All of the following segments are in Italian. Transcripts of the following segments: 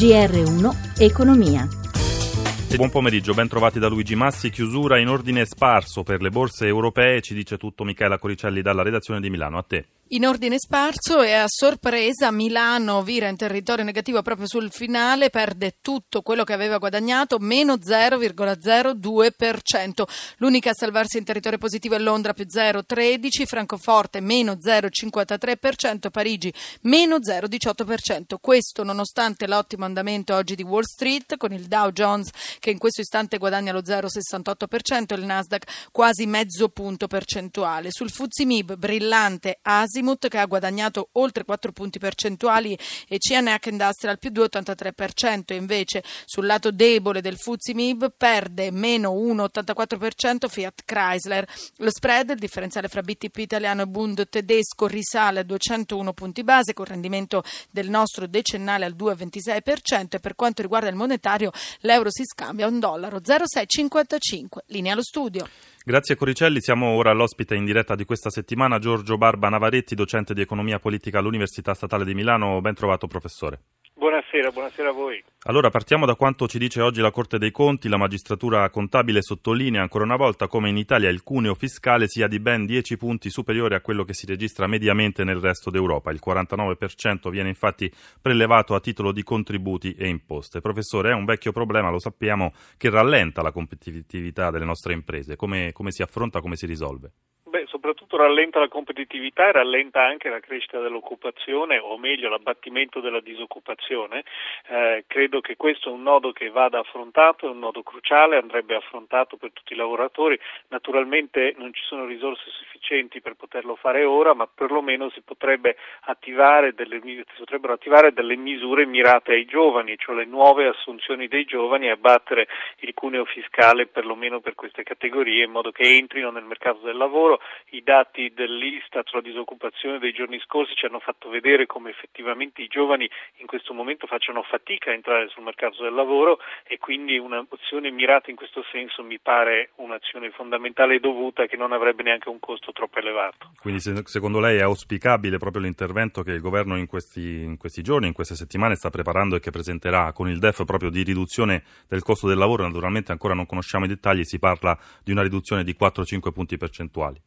GR1 Economia. Buon pomeriggio, ben trovati da Luigi Massi. Chiusura in ordine sparso per le borse europee, ci dice tutto Michela Coricelli dalla redazione di Milano. A te. In ordine sparso e a sorpresa Milano vira in territorio negativo proprio sul finale, perde tutto quello che aveva guadagnato, meno 0,02%. L'unica a salvarsi in territorio positivo è Londra più 0,13%, Francoforte meno 0,53%, Parigi meno 0,18%. Questo nonostante l'ottimo andamento oggi di Wall Street con il Dow Jones che in questo istante guadagna lo 0,68% e il Nasdaq quasi mezzo punto percentuale. Sul Fuzimib brillante Asia Azimut che ha guadagnato oltre 4 punti percentuali e CNH Industrial più 2,83% invece sul lato debole del Fuzzi MIB perde meno 1,84% Fiat Chrysler. Lo spread, il differenziale fra BTP italiano e Bund tedesco risale a 201 punti base con rendimento del nostro decennale al 2,26% e per quanto riguarda il monetario l'euro si scambia a un dollaro 0,655. Linea allo studio. Grazie Coricelli, siamo ora all'ospite in diretta di questa settimana Giorgio Barba Navaretti, docente di economia politica all'Università Statale di Milano. Ben trovato professore. Buonasera, buonasera a voi. Allora partiamo da quanto ci dice oggi la Corte dei Conti. La magistratura contabile sottolinea ancora una volta come in Italia il cuneo fiscale sia di ben 10 punti superiore a quello che si registra mediamente nel resto d'Europa. Il 49% viene infatti prelevato a titolo di contributi e imposte. Professore, è un vecchio problema, lo sappiamo, che rallenta la competitività delle nostre imprese. Come, come si affronta, come si risolve? Soprattutto rallenta la competitività e rallenta anche la crescita dell'occupazione, o meglio l'abbattimento della disoccupazione. Eh, credo che questo è un nodo che vada affrontato, è un nodo cruciale, andrebbe affrontato per tutti i lavoratori. Naturalmente non ci sono risorse sufficienti per poterlo fare ora, ma perlomeno si, potrebbe attivare delle, si potrebbero attivare delle misure mirate ai giovani, cioè le nuove assunzioni dei giovani e abbattere il cuneo fiscale perlomeno per queste categorie in modo che entrino nel mercato del lavoro i dati dell'Istat sulla disoccupazione dei giorni scorsi ci hanno fatto vedere come effettivamente i giovani in questo momento facciano fatica a entrare sul mercato del lavoro e quindi un'azione mirata in questo senso mi pare un'azione fondamentale e dovuta che non avrebbe neanche un costo troppo elevato. Quindi secondo lei è auspicabile proprio l'intervento che il governo in questi, in questi giorni, in queste settimane sta preparando e che presenterà con il DEF proprio di riduzione del costo del lavoro? Naturalmente ancora non conosciamo i dettagli, si parla di una riduzione di 4-5 punti percentuali.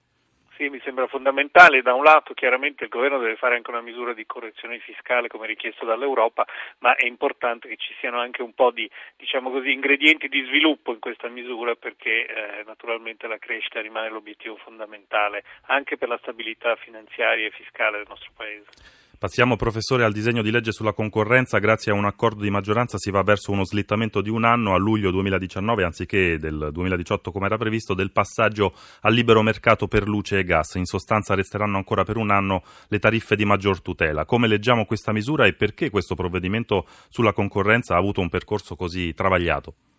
Sì, mi sembra fondamentale. Da un lato chiaramente il governo deve fare anche una misura di correzione fiscale come richiesto dall'Europa, ma è importante che ci siano anche un po' di diciamo così, ingredienti di sviluppo in questa misura perché eh, naturalmente la crescita rimane l'obiettivo fondamentale anche per la stabilità finanziaria e fiscale del nostro Paese. Passiamo, professore, al disegno di legge sulla concorrenza. Grazie a un accordo di maggioranza si va verso uno slittamento di un anno a luglio 2019 anziché del 2018 come era previsto del passaggio al libero mercato per luce e gas. In sostanza resteranno ancora per un anno le tariffe di maggior tutela. Come leggiamo questa misura e perché questo provvedimento sulla concorrenza ha avuto un percorso così travagliato?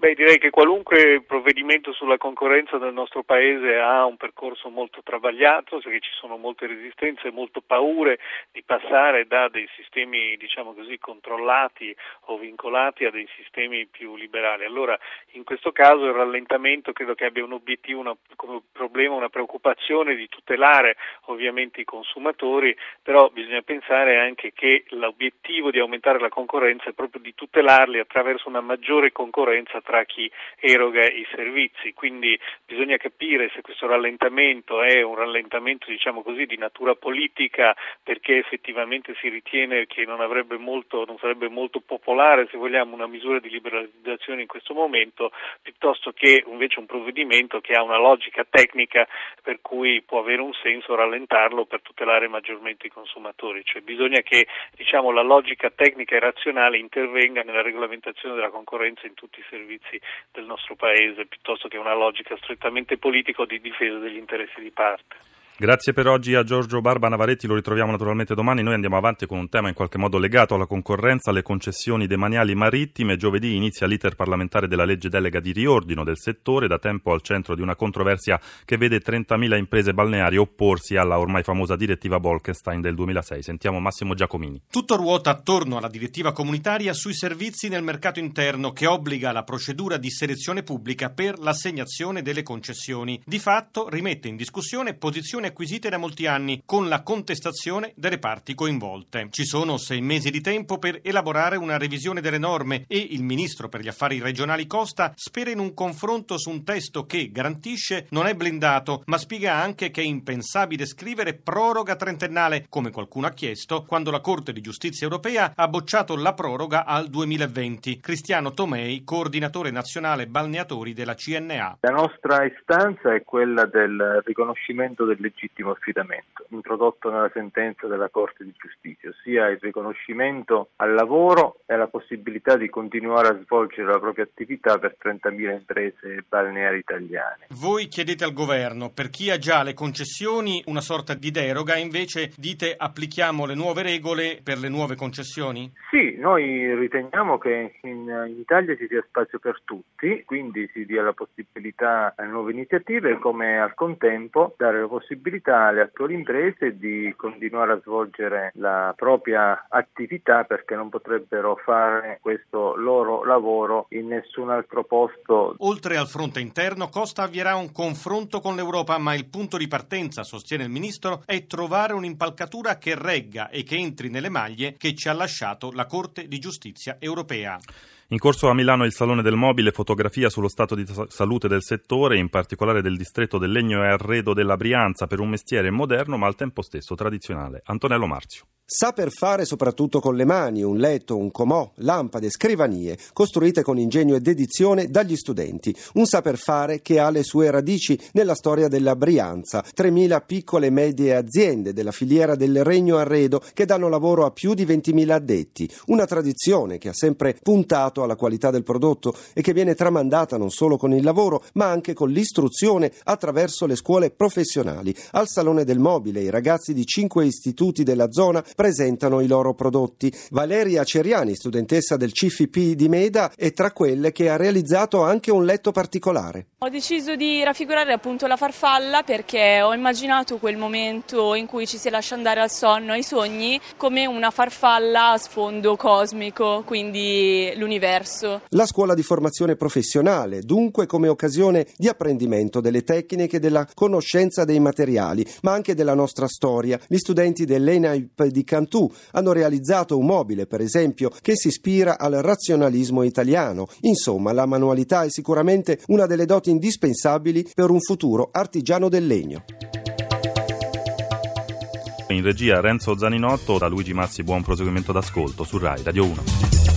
Beh, direi che qualunque provvedimento sulla concorrenza del nostro Paese ha un percorso molto travagliato, perché ci sono molte resistenze e molte paure di passare da dei sistemi, diciamo così, controllati o vincolati a dei sistemi più liberali. Allora, in questo caso il rallentamento credo che abbia un obiettivo, una, come problema, una preoccupazione di tutelare ovviamente i consumatori, però bisogna pensare anche che l'obiettivo di aumentare la concorrenza è proprio di tutelarli attraverso una maggiore concorrenza tra chi eroga i servizi, quindi bisogna capire se questo rallentamento è un rallentamento diciamo così, di natura politica perché effettivamente si ritiene che non, molto, non sarebbe molto popolare se vogliamo una misura di liberalizzazione in questo momento piuttosto che invece un provvedimento che ha una logica tecnica per cui può avere un senso rallentarlo per tutelare maggiormente i consumatori, cioè bisogna che diciamo, la logica tecnica e razionale intervenga nella regolamentazione della concorrenza in tutti i servizi servizi del nostro Paese, piuttosto che una logica strettamente politica o di difesa degli interessi di parte. Grazie per oggi a Giorgio Barba Navaretti, lo ritroviamo naturalmente domani. Noi andiamo avanti con un tema in qualche modo legato alla concorrenza, alle concessioni demaniali marittime. Giovedì inizia l'iter parlamentare della legge delega di riordino del settore, da tempo al centro di una controversia che vede 30.000 imprese balneari opporsi alla ormai famosa direttiva Bolkestein del 2006. Sentiamo Massimo Giacomini. Tutto ruota attorno alla direttiva comunitaria sui servizi nel mercato interno che obbliga la procedura di selezione pubblica per l'assegnazione delle concessioni. Di fatto rimette in discussione posizioni acquisite da molti anni, con la contestazione delle parti coinvolte. Ci sono sei mesi di tempo per elaborare una revisione delle norme e il ministro per gli affari regionali Costa spera in un confronto su un testo che, garantisce, non è blindato, ma spiega anche che è impensabile scrivere proroga trentennale, come qualcuno ha chiesto, quando la Corte di Giustizia europea ha bocciato la proroga al 2020. Cristiano Tomei, coordinatore nazionale balneatori della CNA. La nostra istanza è quella del riconoscimento del legittimo affidamento, introdotto nella sentenza della Corte di Giustizia, ossia il riconoscimento al lavoro e la possibilità di continuare a svolgere la propria attività per 30.000 imprese balneari italiane. Voi chiedete al governo, per chi ha già le concessioni, una sorta di deroga, invece dite applichiamo le nuove regole per le nuove concessioni? Sì, noi riteniamo che in, in Italia ci sia spazio per tutti, quindi si dia la possibilità a nuove iniziative come al contempo dare la possibilità alle attuali imprese di continuare a svolgere la propria attività perché non potrebbero fare questo loro lavoro in nessun altro posto. Oltre al fronte interno, Costa avvierà un confronto con l'Europa, ma il punto di partenza, sostiene il ministro, è trovare un'impalcatura che regga e che entri nelle maglie che ci ha lasciato la Corte di giustizia europea. In corso a Milano il Salone del Mobile, fotografia sullo stato di salute del settore, in particolare del distretto del legno e arredo della Brianza, per un mestiere moderno ma al tempo stesso tradizionale. Antonello Marzio. Saper fare soprattutto con le mani un letto, un comò, lampade, scrivanie, costruite con ingegno e dedizione dagli studenti. Un saper fare che ha le sue radici nella storia della Brianza. 3.000 piccole e medie aziende della filiera del regno arredo che danno lavoro a più di 20.000 addetti. Una tradizione che ha sempre puntato alla qualità del prodotto e che viene tramandata non solo con il lavoro ma anche con l'istruzione attraverso le scuole professionali. Al Salone del Mobile i ragazzi di cinque istituti della zona presentano i loro prodotti. Valeria Ceriani, studentessa del CFP di Meda, è tra quelle che ha realizzato anche un letto particolare. Ho deciso di raffigurare appunto la farfalla perché ho immaginato quel momento in cui ci si lascia andare al sonno, ai sogni, come una farfalla a sfondo cosmico, quindi l'universo. La scuola di formazione professionale, dunque come occasione di apprendimento delle tecniche, della conoscenza dei materiali, ma anche della nostra storia. Gli studenti dell'ENAIP di Cantù hanno realizzato un mobile, per esempio, che si ispira al razionalismo italiano. Insomma, la manualità è sicuramente una delle doti indispensabili per un futuro artigiano del legno. In regia Renzo Zaninotto, da Luigi Massi buon proseguimento d'ascolto su Rai Radio 1.